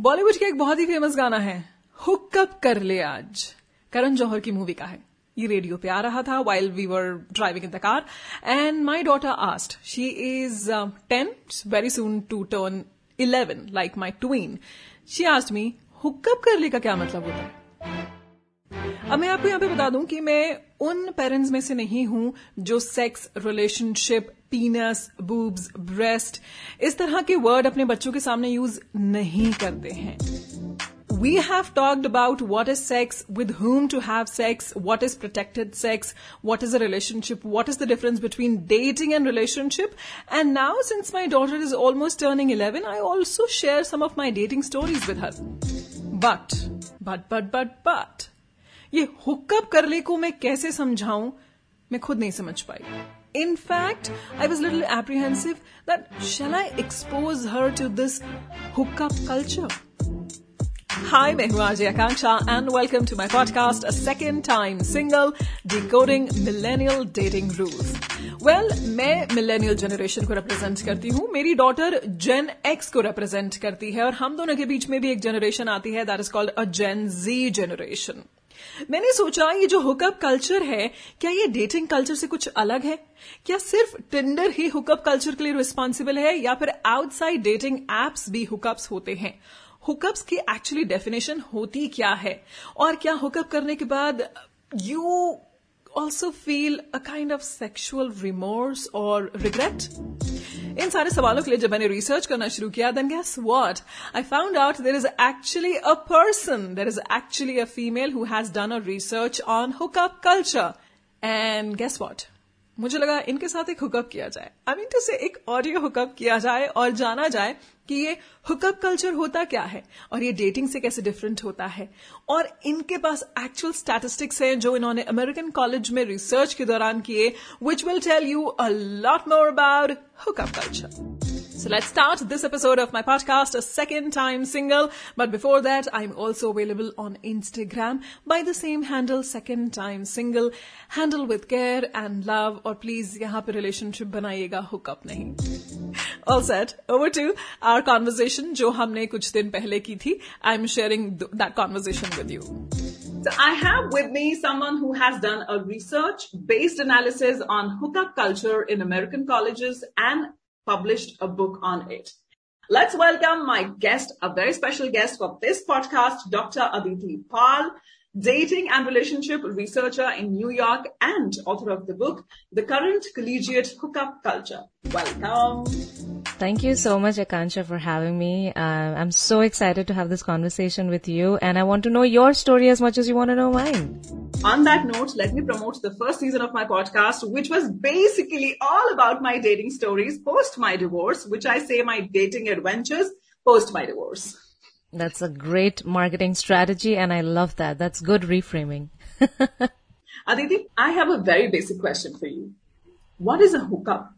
बॉलीवुड का एक बहुत ही फ़ेमस गाना है हुकअप कर ले आज। करण जौहर की मूवी का है। ये रेडियो पे आ रहा था while we were driving in the car and my daughter asked she is ten very soon to turn eleven like my tween she asked me hookup कर ले का क्या मतलब होता है? अब मैं आपको यहाँ पे बता दूँ कि मैं उन पेरेंट्स में से नहीं हूँ जो sex relationship penis boobs breast इस तरह के वर्ड अपने बच्चों के सामने यूज़ नहीं करते हैं we have talked about what is sex, with whom to have sex, what is protected sex, what is a relationship, what is the difference between dating and relationship. And now, since my daughter is almost turning 11, I also share some of my dating stories with her. But, but, but, but, but, ये hookup करने को मैं कैसे समझाऊं मैं खुद नहीं समझ पाई In fact, I was a little apprehensive that shall I expose her to this hookup culture? Hi, मैं हूं अजय आकांक्षा and welcome to my podcast, a second time single, decoding millennial dating rules. Well, मैं millennial generation को represent करती हूँ मेरी daughter Gen X को represent करती है और हम दोनों के बीच में भी एक generation आती है that is called a Gen Z generation. मैंने सोचा, ये जो हुकअप कल्चर है, क्या ये डेटिंग कल्चर से कुछ अलग है? क्या सिर्फ़ टिंडर ही हुकअप कल्चर के लिए रिस्पॉन्सिबल है, या फिर आउटसाइड डेटिंग एप्स भी हुकअप्स होते हैं? हुकअप्स की एक्चुअली डेफिनेशन होती क्या है? और क्या हुकअप करने के बाद you also feel a kind of sexual remorse और रिग्रेट इन सारे सवालों के लिए जब मैंने रिसर्च करना शुरू किया then guess what I found out there is actually a person there is actually a female who has done a research on hookup culture and guess what मुझे लगा इनके साथ एक हुकअप किया जाए। आई मीन टू से एक audio hookup किया जाए और जाना जाए कि ये हुकअप कल्चर होता क्या है और ये डेटिंग से कैसे डिफरेंट होता है। और इनके पास एक्चुअल स्टैटिस्टिक्स हैं जो इन्होंने अमेरिकन कॉलेज में रिसर्च के दौरान किए which will tell you a lot more about hookup culture So let's start this episode of my podcast, a second time single. But before that, I'm also available on Instagram by the same handle, second time single. Handle with care and love. Or please, यहाँ पे relationship बनाइएगा hookup नहीं. All set. Over to our conversation जो हमने कुछ दिन पहले की थी. I'm sharing th- that conversation with you. So I have with me someone who has done a research-based analysis on hookup culture in American colleges and published a book on it. Let's welcome my guest, a very special guest for this podcast, Dr. Aditi Pal, dating and relationship researcher in New York and author of the book, The Current Collegiate Hookup Culture. Welcome. Thank you so much, Akansha, for having me. Uh, I'm so excited to have this conversation with you, and I want to know your story as much as you want to know mine. On that note, let me promote the first season of my podcast, which was basically all about my dating stories post my divorce, which I say my dating adventures post my divorce. That's a great marketing strategy, and I love that. That's good reframing. Aditi, I have a very basic question for you. What is a hookup?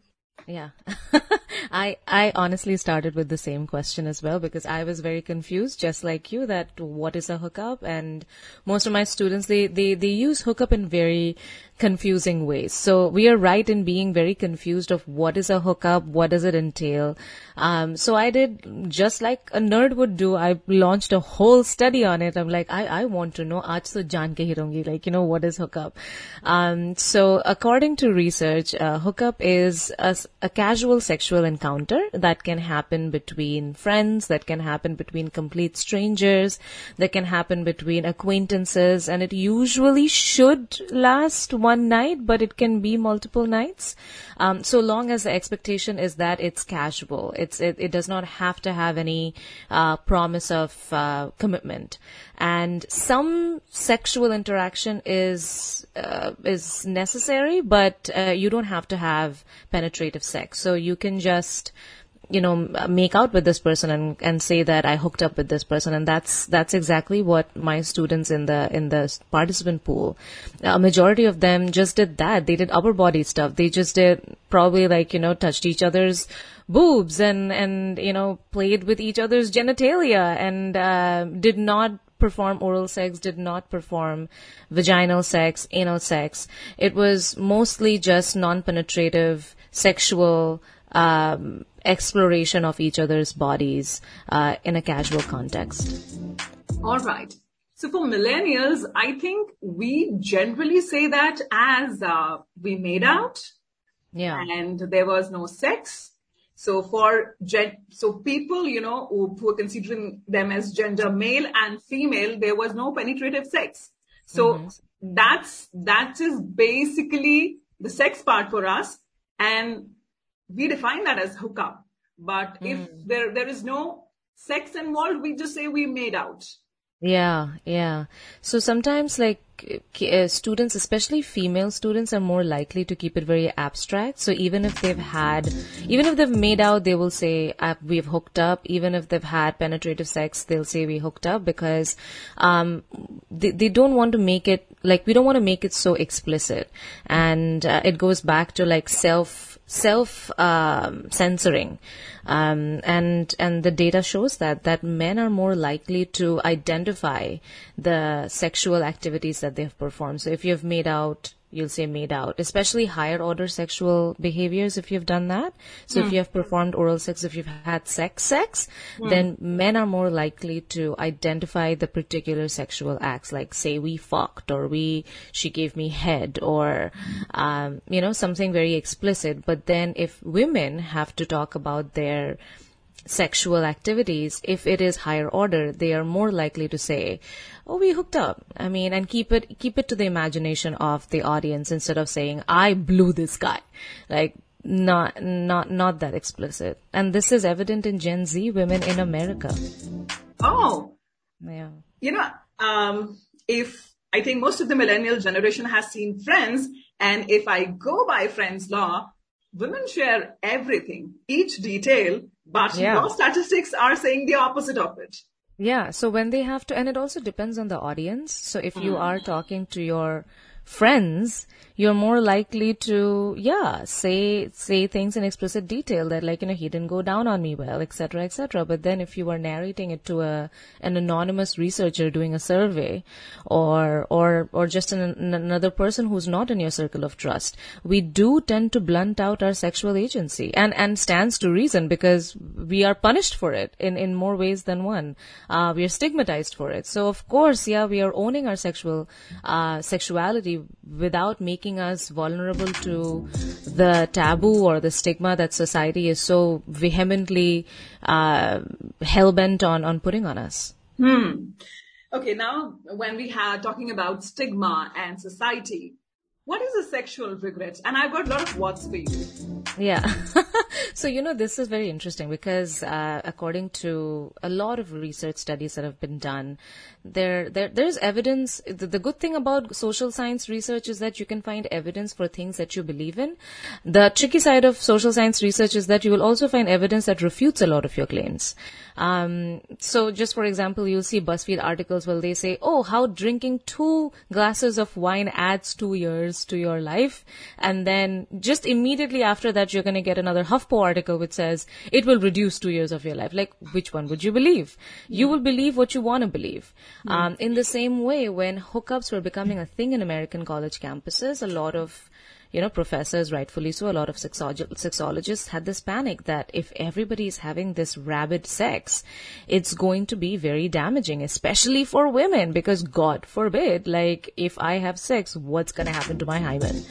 Yeah. I I honestly started with the same question as well because I was very confused just like you that what is a hookup and most of my students they they they use hookup in very confusing ways. So we are right in being very confused of what is a hookup, what does it entail. Um, so I did just like a nerd would do. I launched a whole study on it. I'm like, I, I want to know. Aaj to jaan ke hi. Like, you know, what is hookup? Um, so according to research, uh, hookup is a, a casual sexual encounter that can happen between friends, that can happen between complete strangers, that can happen between acquaintances, and it usually should last one night, but it can be multiple nights. Um, so long as the expectation is that it's casual. It's, it, it does not have to have any, uh, promise of, uh, commitment. And some sexual interaction is, uh, is necessary, but, uh, you don't have to have penetrative sex. So you can just, you know, make out with this person and, and say that I hooked up with this person. And that's, that's exactly what my students in the, in the participant pool, a majority of them just did that. They did upper body stuff. They just did probably like, you know, touched each other's boobs and, and, you know, played with each other's genitalia and, uh, did not perform oral sex, did not perform vaginal sex, anal sex. It was mostly just non-penetrative sexual, um, exploration of each other's bodies uh, in a casual context. All right. So for millennials, I think we generally say that as uh, we made out, yeah, and there was no sex. So for gen- so people, you know, who, who are considering them as gender male and female, there was no penetrative sex. So mm-hmm. that's that is basically the sex part for us, and we define that as hookup. But mm. if there there is no sex involved, we just say we made out. Yeah, yeah. So sometimes like uh, students, especially female students, are more likely to keep it very abstract. So even if they've had, even if they've made out, they will say we've hooked up. Even if they've had penetrative sex, they'll say we hooked up because um, they, they don't want to make it like we don't want to make it so explicit, and uh, it goes back to like self self um, censoring, um, and and the data shows that that men are more likely to identify the sexual activities that they've performed. So if you've made out you'll say made out, especially higher order sexual behaviors if you've done that. So if hmm. you have performed oral sex, if you've had sex sex, mm. then men are more likely to identify the particular sexual acts, like say we fucked or we, she gave me head or, um, you know, something very explicit. But then if women have to talk about their sexual activities, if it is higher order, they are more likely to say, "Oh, we hooked up." I mean, and keep it keep it to the imagination of the audience instead of saying, "I blew this guy." Like not not not that explicit. And this is evident in Gen Z women in America. Oh. Yeah. You know, um, if I think most of the millennial generation has seen Friends, and if I go by Friends law, women share everything, each detail but yeah. your statistics are saying the opposite of it. Yeah. So when they have to, and it also depends on the audience. So if you mm. are talking to your friends, you're more likely to, yeah, say, say things in explicit detail that like, you know, he didn't go down on me well, etc., etc. But then if you are narrating it to a, an anonymous researcher doing a survey or, or, or just an, another person who's not in your circle of trust, we do tend to blunt out our sexual agency and, and stands to reason because we are punished for it in, in more ways than one. Uh, we are stigmatized for it. So of course, yeah, we are owning our sexual, uh, sexuality without making us vulnerable to the taboo or the stigma that society is so vehemently uh, hell bent on on putting on us. Hmm. Okay, now when we are talking about stigma and society, what is a sexual regret? And I've got a lot of words for you. Yeah. so, you know, this is very interesting because, uh, according to a lot of research studies that have been done, there, there, there's evidence. The, the, good thing about social science research is that you can find evidence for things that you believe in. The tricky side of social science research is that you will also find evidence that refutes a lot of your claims. Um, so just for example, you'll see BuzzFeed articles where they say, oh, how drinking two glasses of wine adds two years to your life. And then just immediately after that, you're going to get another HuffPo article which says it will reduce two years of your life. Like, which one would you believe? You will believe what you want to believe. Um, in the same way, when hookups were becoming a thing in American college campuses, a lot of you know, professors, rightfully so, a lot of sexologists had this panic that if everybody is having this rabid sex, it's going to be very damaging, especially for women, because God forbid, like, if I have sex, what's going to happen to my hymen?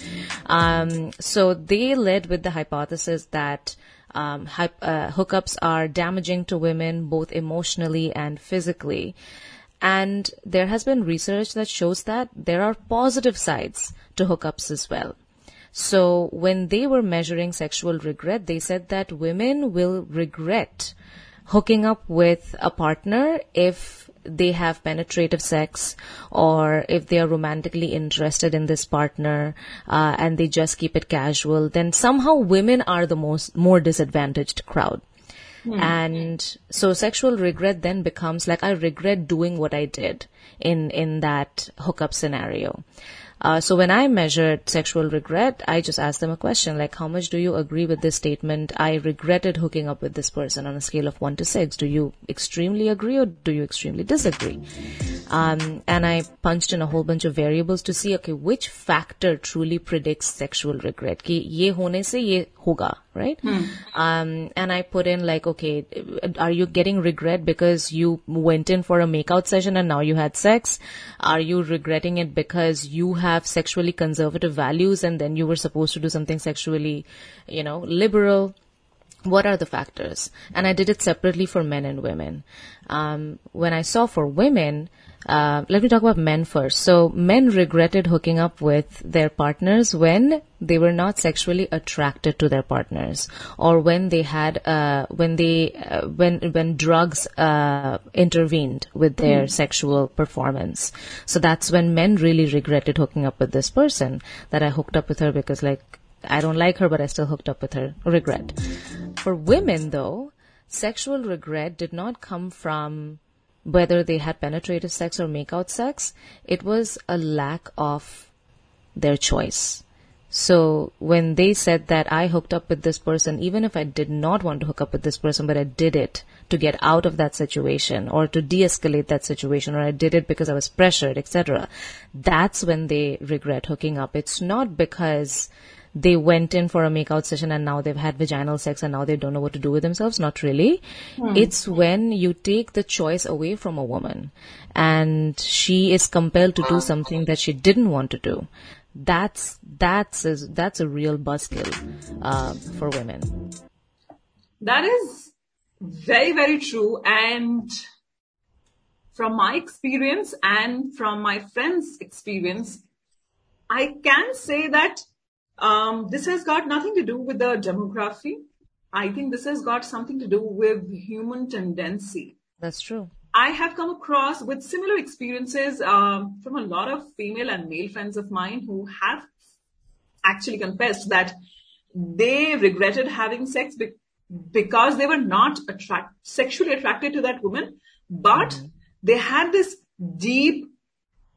Um, so they led with the hypothesis that um, uh, hookups are damaging to women both emotionally and physically. And there has been research that shows that there are positive sides to hookups as well. So when they were measuring sexual regret, they said that women will regret hooking up with a partner if they have penetrative sex or if they are romantically interested in this partner uh, and they just keep it casual, then somehow women are the most more disadvantaged crowd. Mm. And so sexual regret then becomes like I regret doing what I did in in that hookup scenario. Uh, so when I measured sexual regret, I just asked them a question like, how much do you agree with this statement? I regretted hooking up with this person on a scale of one to six. Do you extremely agree or do you extremely disagree? Um, and I punched in a whole bunch of variables to see, okay, which factor truly predicts sexual regret? Ki ye hone se ye hoga, right? Um, and I put in like, okay, are you getting regret because you went in for a makeout session and now you had sex? Are you regretting it because you have sexually conservative values and then you were supposed to do something sexually, you know, liberal? What are the factors? And I did it separately for men and women. Um, when I saw for women, uh, let me talk about men first. So men regretted hooking up with their partners when they were not sexually attracted to their partners, or when they had, uh, when they, uh, when when drugs uh, intervened with their sexual performance. So that's when men really regretted hooking up with this person. That I hooked up with her because like I don't like her, but I still hooked up with her. Regret. For women, though, sexual regret did not come from whether they had penetrative sex or makeout sex. It was a lack of their choice. So when they said that I hooked up with this person, even if I did not want to hook up with this person, but I did it to get out of that situation or to de-escalate that situation, or I did it because I was pressured, etc. That's when they regret hooking up. It's not because they went in for a makeout session and now they've had vaginal sex and now they don't know what to do with themselves. Not really. It's when you take the choice away from a woman and she is compelled to do something that she didn't want to do. That's, that's, a, that's a real buzzkill, uh, for women. That is very, very true. And from my experience and from my friends' experience, I can say that um, this has got nothing to do with the demography. I think this has got something to do with human tendency. That's true. I have come across with similar experiences um, from a lot of female and male friends of mine who have actually confessed that they regretted having sex be- because they were not attract- sexually attracted to that woman, but they had this deep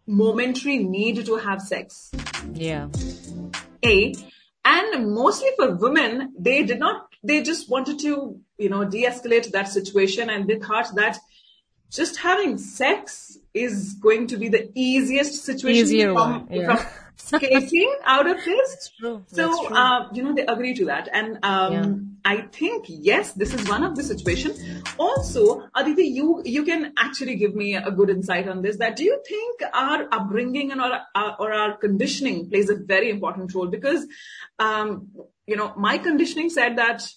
momentary need to have sex. Yeah. And mostly for women, they did not, they just wanted to, you know, de-escalate that situation and they thought that just having sex is going to be the easiest situation Easier from, one, yeah. from escaping out of this. true. So, uh, you know, they agree to that. And, um, I think, yes, this is one of the situation. Also, Aditi, you, you can actually give me a good insight on this, that do you think our upbringing and our, our or our conditioning plays a very important role? Because, um, you know, my conditioning said that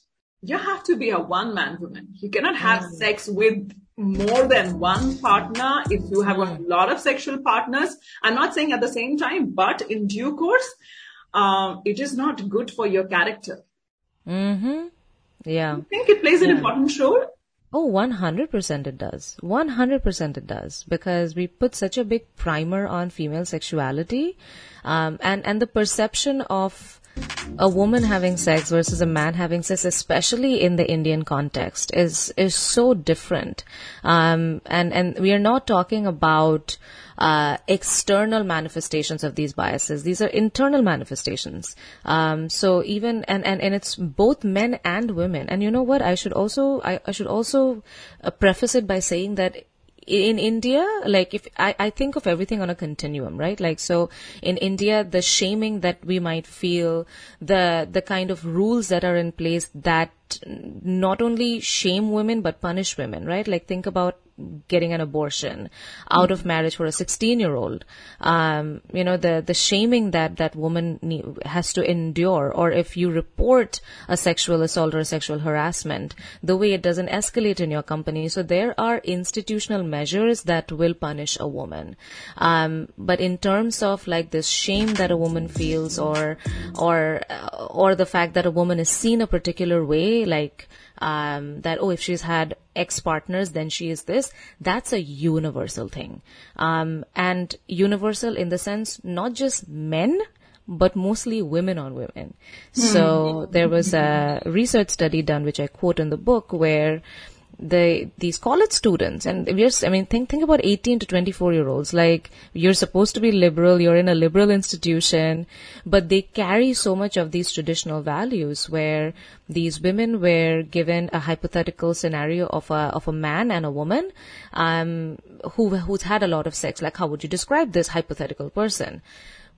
you have to be a one man woman. You cannot have sex with more than one partner if you have a lot of sexual partners. I'm not saying at the same time, but in due course, um, it is not good for your character. Mm-hmm. Yeah. I think it plays an important role. Oh, 100% it does. 100% it does. Because we put such a big primer on female sexuality. Um, and, and the perception of a woman having sex versus a man having sex, especially in the Indian context, is, is so different. Um, and, and we are not talking about, uh, external manifestations of these biases. These are internal manifestations. Um, so even and, and and it's both men and women. And you know what? I should also I, I should also uh, preface it by saying that in India, like if I, I think of everything on a continuum, right? Like so in India, the shaming that we might feel, the the kind of rules that are in place that not only shame women but punish women, right? Like think about getting an abortion out of marriage for a 16 year old um, you know the the shaming that that woman has to endure or if you report a sexual assault or sexual harassment the way it doesn't escalate in your company. So there are institutional measures that will punish a woman. Um, but in terms of like this shame that a woman feels or or or the fact that a woman is seen a particular way like um, that oh if she's had ex partners then she is this. That's a universal thing. Um, and universal in the sense not just men but mostly women on women. So there was a research study done which i quote in the book where the these college students, and we're I mean think think about 18 to 24 year olds. Like you're supposed to be liberal, you're in a liberal institution, but they carry so much of these traditional values where these women were given a hypothetical scenario of a of a man and a woman um, who who's had a lot of sex. Like how would you describe this hypothetical person?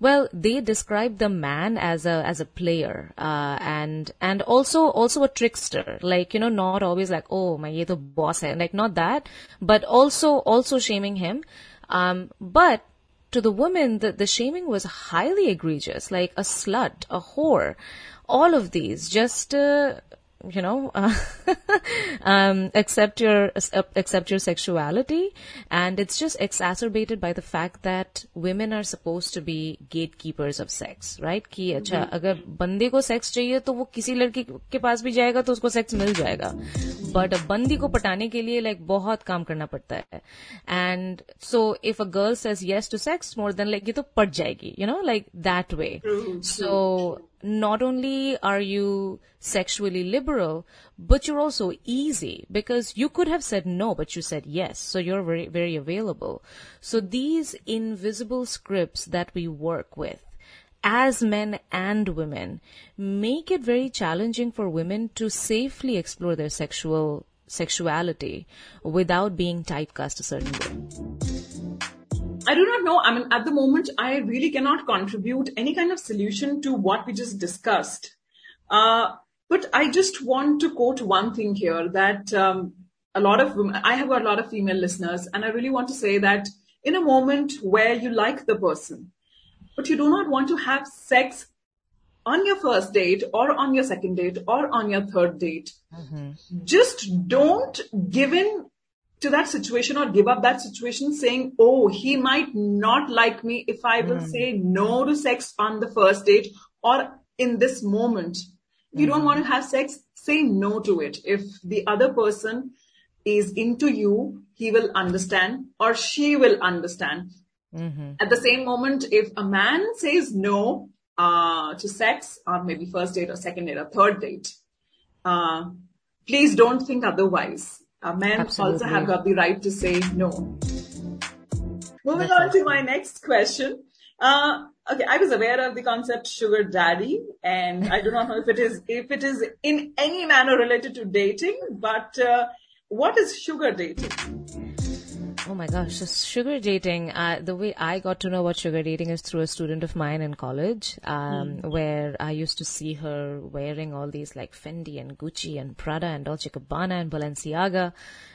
Well, they describe the man as a as a player, uh, and and also also a trickster. Like you know, not always like oh my ye to boss hai, like not that, but also also shaming him. Um, but to the woman, the, the shaming was highly egregious, like a slut, a whore, all of these. Just uh, you know, uh, um, accept your uh, accept your sexuality, and it's just exacerbated by the fact that women are supposed to be gatekeepers of sex, right? कि अच्छा अगर बंदे को sex चाहिए तो वो किसी लड़की के पास भी जाएगा तो उसको सेक्स मिल जाएगा बट बंदी को पटाने के लिए लाइक बहुत काम करना पड़ता है and so if a girl says yes to sex more than like ये तो पट जाएगी you know like that way so not only are you sexually liberal, but you're also easy because you could have said no, but you said yes. So you're very, very available. So these invisible scripts that we work with as men and women make it very challenging for women to safely explore their sexual sexuality without being typecast a certain way. I do not know. I mean, at the moment, I really cannot contribute any kind of solution to what we just discussed. Uh, but I just want to quote one thing here that um, a lot of women, I have got a lot of female listeners, and I really want to say that in a moment where you like the person, but you do not want to have sex on your first date or on your second date or on your third date, mm-hmm. just don't give in to that situation or give up that situation saying, oh, he might not like me if I will mm. say no to sex on the first date or in this moment. If you don't want to have sex, say no to it. If the other person is into you, he will understand or she will understand. Mm-hmm. At the same moment, if a man says no uh, to sex on maybe first date or second date or third date, uh, please don't think otherwise uh, men Absolutely. also have got the right to say no. Moving That's on awesome. to my next question. Uh, okay, I was aware of the concept sugar daddy, and I do not know if it is if it is in any manner related to dating. But uh, what is sugar dating? Oh my gosh, so sugar dating. Uh, the way I got to know about sugar dating is through a student of mine in college, um, mm. where I used to see her wearing all these like Fendi and Gucci and Prada and Dolce Gabbana and Balenciaga.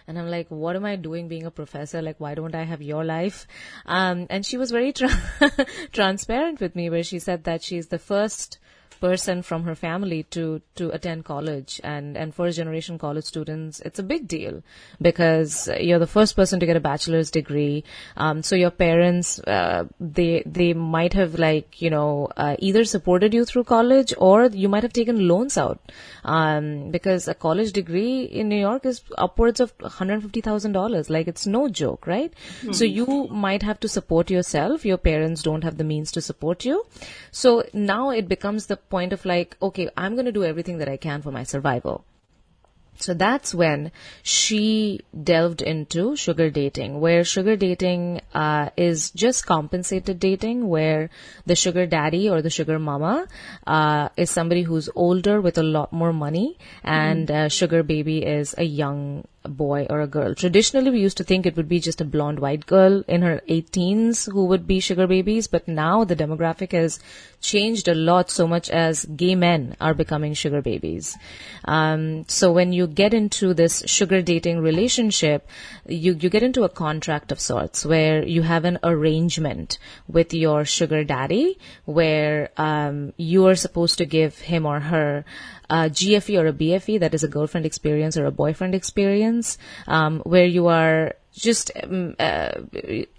And I'm like, what am I doing being a professor? Like, why don't I have your life? Um, and she was very tra- transparent with me where she said that she's the first person from her family to to attend college and and first generation college students it's a big deal because you're the first person to get a bachelor's degree. Um, so your parents uh, they they might have like you know uh, either supported you through college or you might have taken loans out. Um, because a college degree in New York is upwards of $150,000 like it's no joke right? Mm-hmm. so you might have to support yourself. Your parents don't have the means to support you. So now it becomes the point of like, okay, I'm going to do everything that I can for my survival. So that's when she delved into sugar dating, where sugar dating uh, is just compensated dating, where the sugar daddy or the sugar mama uh, is somebody who's older with a lot more money, and mm. uh, sugar baby is a young boy or a girl. Traditionally, we used to think it would be just a blonde white girl in her 18s who would be sugar babies, but now the demographic has changed a lot so much as gay men are becoming sugar babies. Um, so when you get into this sugar dating relationship, you, you get into a contract of sorts where you have an arrangement with your sugar daddy where um, you are supposed to give him or her a GFE or a BFE, that is a girlfriend experience or a boyfriend experience, um, where you are just um, uh,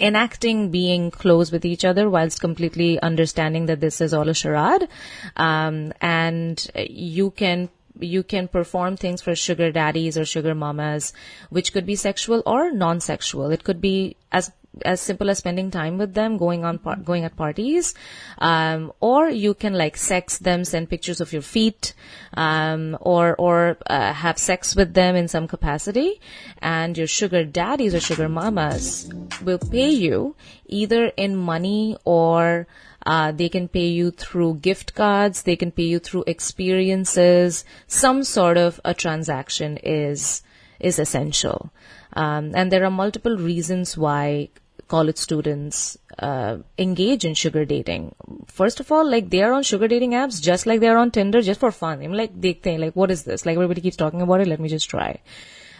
enacting being close with each other whilst completely understanding that this is all a charade. Um, and you can you can perform things for sugar daddies or sugar mamas, which could be sexual or non-sexual. It could be as as simple as spending time with them, going on, par- going at parties, um, or you can like sex them, send pictures of your feet, um, or, or, uh, have sex with them in some capacity, and your sugar daddies or sugar mamas will pay you either in money or, uh, they can pay you through gift cards. They can pay you through experiences. Some sort of a transaction is is essential, um, and there are multiple reasons why college students uh, engage in sugar dating. First of all, like they are on sugar dating apps just like they are on Tinder just for fun. I'm like they think like what is this? Like everybody keeps talking about it. Let me just try.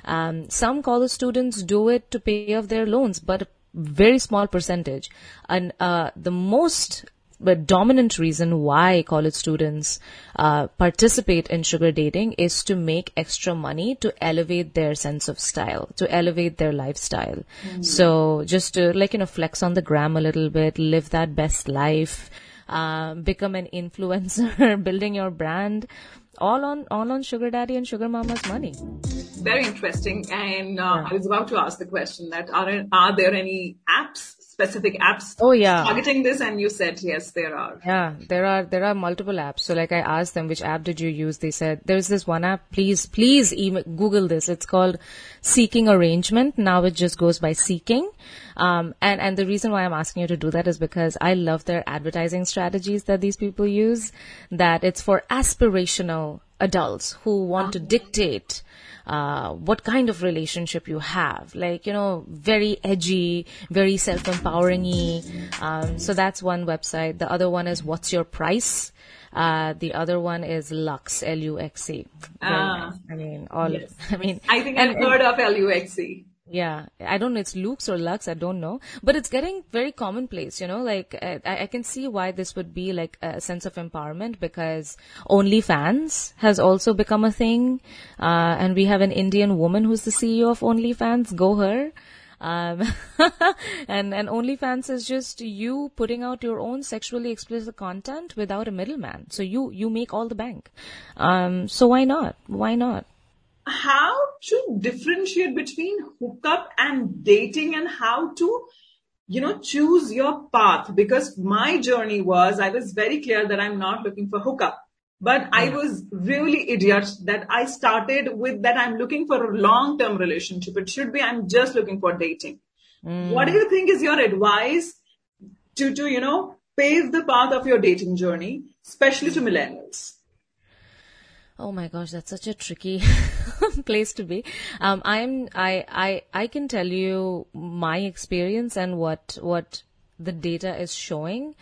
Um, some college students do it to pay off their loans, but a very small percentage. And uh, the most the dominant reason why college students uh, participate in sugar dating is to make extra money to elevate their sense of style, to elevate their lifestyle. Mm. So just to like you know flex on the gram a little bit, live that best life, uh, become an influencer, building your brand. All on all on sugar daddy and sugar mama's money. Very interesting. And uh, yeah. I was about to ask the question that are are there any apps specific apps oh yeah. targeting this? And you said yes there are. Yeah there are there are multiple apps. So like i asked them which app did you use. They said there's this one app. Please please email, google this. It's called seeking arrangement. Now it just goes by seeking. Um, and and the reason why i'm asking you to do that is because i love their advertising strategies that these people use that it's for aspirational adults who want to dictate uh, what kind of relationship you have. Like, you know, very edgy, very self-empowering um, so that's one website. The other one is What's Your Price? Uh, the other one is Lux, L-U-X-E. Ah, I mean, all, yes. I mean, I think I've heard of L-U-X-E. Yeah, I don't know. It's Lux or Lux. I don't know, but it's getting very commonplace. You know, like I, I can see why this would be like a sense of empowerment because OnlyFans has also become a thing, uh, and we have an Indian woman who's the CEO of OnlyFans. Go her. Um, and and OnlyFans is just you putting out your own sexually explicit content without a middleman. So you you make all the bank. Um, so why not? Why not? How to differentiate between hookup and dating and how to you know choose your path. Because my journey was i was very clear that i'm not looking for hookup. But i was really idiot that i started with that i'm looking for a long term relationship. It should be i'm just looking for dating. Mm. what do you think is your advice to to you know pave the path of your dating journey especially to millennials Oh my gosh, that's such a tricky place to be. Um, I'm, I, I, I can tell you my experience and what, what the data is showing.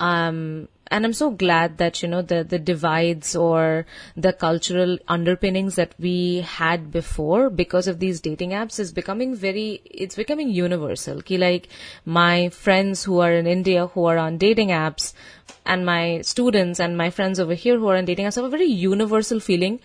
Um, and I'm so glad that, you know, the, the divides or the cultural underpinnings that we had before because of these dating apps is becoming very, it's becoming universal. Ki like my friends who are in India who are on dating apps and my students and my friends over here who are on dating apps have a very universal feeling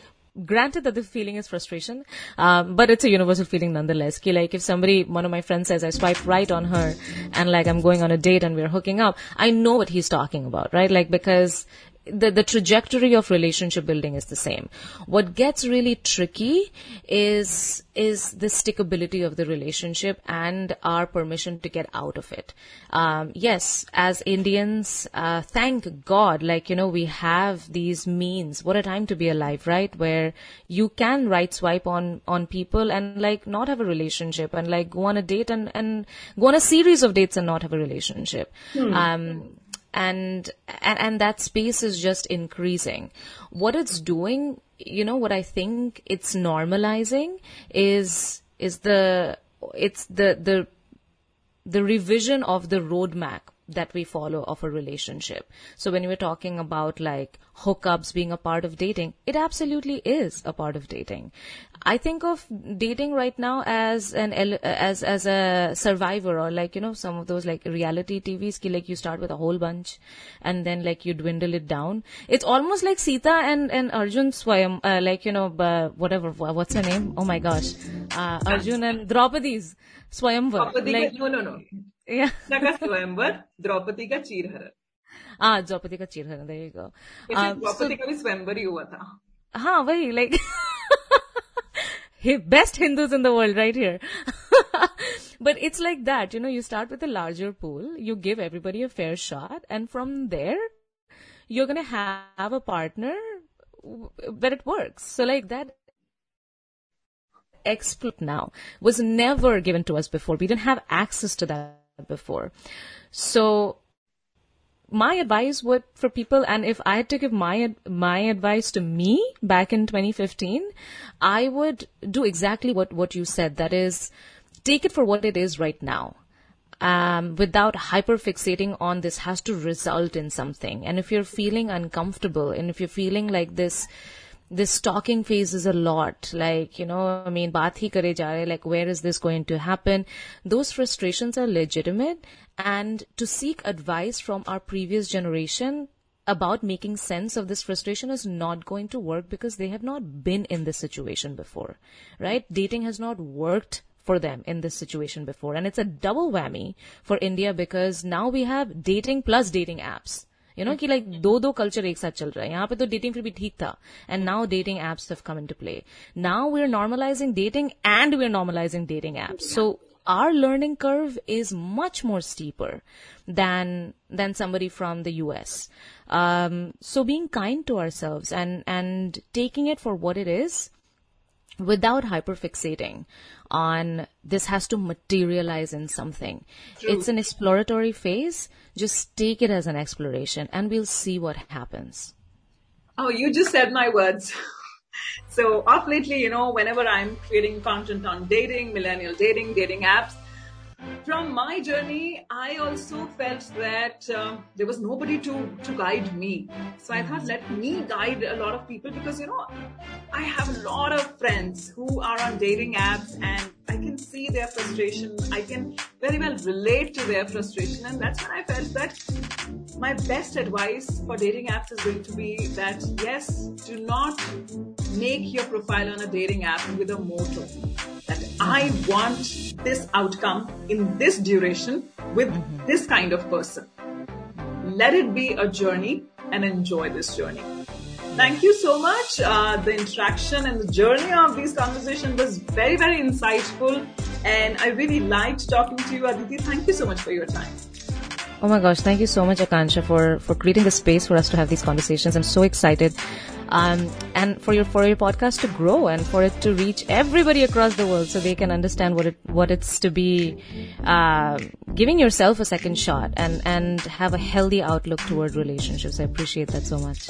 granted that the feeling is frustration, um, but it's a universal feeling nonetheless. Ki like if somebody, one of my friends says I swipe right on her and like I'm going on a date and we're hooking up, I know what he's talking about, right? Like because the, the trajectory of relationship building is the same. What gets really tricky is, is the stickability of the relationship and our permission to get out of it. Um, yes, as Indians, uh, thank God, like, you know, we have these means. What a time to be alive, right? Where you can right swipe on, on people and like not have a relationship and like go on a date and, and go on a series of dates and not have a relationship. Hmm. Um, and, and, and that space is just increasing. What it's doing, you know, what I think it's normalizing is, is the, it's the, the, the revision of the roadmap that we follow of a relationship. So when we're talking about like hookups being a part of dating, it absolutely is a part of dating. I think of dating right now as an as as a survivor or like you know some of those like reality TVs ki like you start with a whole bunch and then like you dwindle it down. It's almost like Sita and and Arjun Swayam uh, like you know uh, whatever what's her name? Oh my gosh, uh, Arjun and Draupadi's Swayamvar. Like, no no no. Yeah. Swayamvar, Draupadi ka Chirhar. Ah, Draupadi ka Chirhar. There you go. Um, Draupadi का भी स्वयंवर ही हुआ था. हाँ वही like best Hindus in the world right here. but it's like that, you know, you start with a larger pool, you give everybody a fair shot, and from there, you're gonna have a partner where it works. So like that expert now was never given to us before. We didn't have access to that before. So my advice would for people and if i had to give my my advice to me back in 2015 i would do exactly what what you said that is take it for what it is right now um, without hyper fixating on this has to result in something and if you're feeling uncomfortable and if you're feeling like this this stalking phase is a lot. Like, you know, I mean, baat kare ja like, where is this going to happen? Those frustrations are legitimate. And to seek advice from our previous generation about making sense of this frustration is not going to work because they have not been in this situation before, right? Dating has not worked for them in this situation before. And it's a double whammy for India because now we have dating plus dating apps you know कि like दो दो culture एक साथ चल रहा है यहाँ पे तो डेटिंग फिर भी ठीक था and now dating apps have come into play now we are normalising dating and we are normalising dating apps so our learning curve is much more steeper than than somebody from the US. Um, so being kind to ourselves and and taking it for what it is, without hyperfixating on this has to materialize in something. True. It's an exploratory phase. Just take it as an exploration and we'll see what happens. Oh, you just said my words. so off lately, you know, whenever I'm creating content on dating, millennial dating, dating apps, from my journey, I also felt that uh, there was nobody to, to guide me. So I thought, let me guide a lot of people because, you know, I have a lot of friends who are on dating apps and I can see their frustration. I can very well relate to their frustration. And that's when I felt that my best advice for dating apps is going to be that yes, do not make your profile on a dating app with a motto that I want this outcome in this duration with mm-hmm. this kind of person. Let it be a journey and enjoy this journey. Thank you so much. Uh, the interaction and the journey of these conversations was very, very insightful. And I really liked talking to you, Aditi. Thank you so much for your time. Oh my gosh, thank you so much, Akansha, for, for creating the space for us to have these conversations. I'm so excited. Um, and for your for your podcast to grow and for it to reach everybody across the world so they can understand what it what it's to be uh, giving yourself a second shot and and have a healthy outlook toward relationships. I appreciate that so much.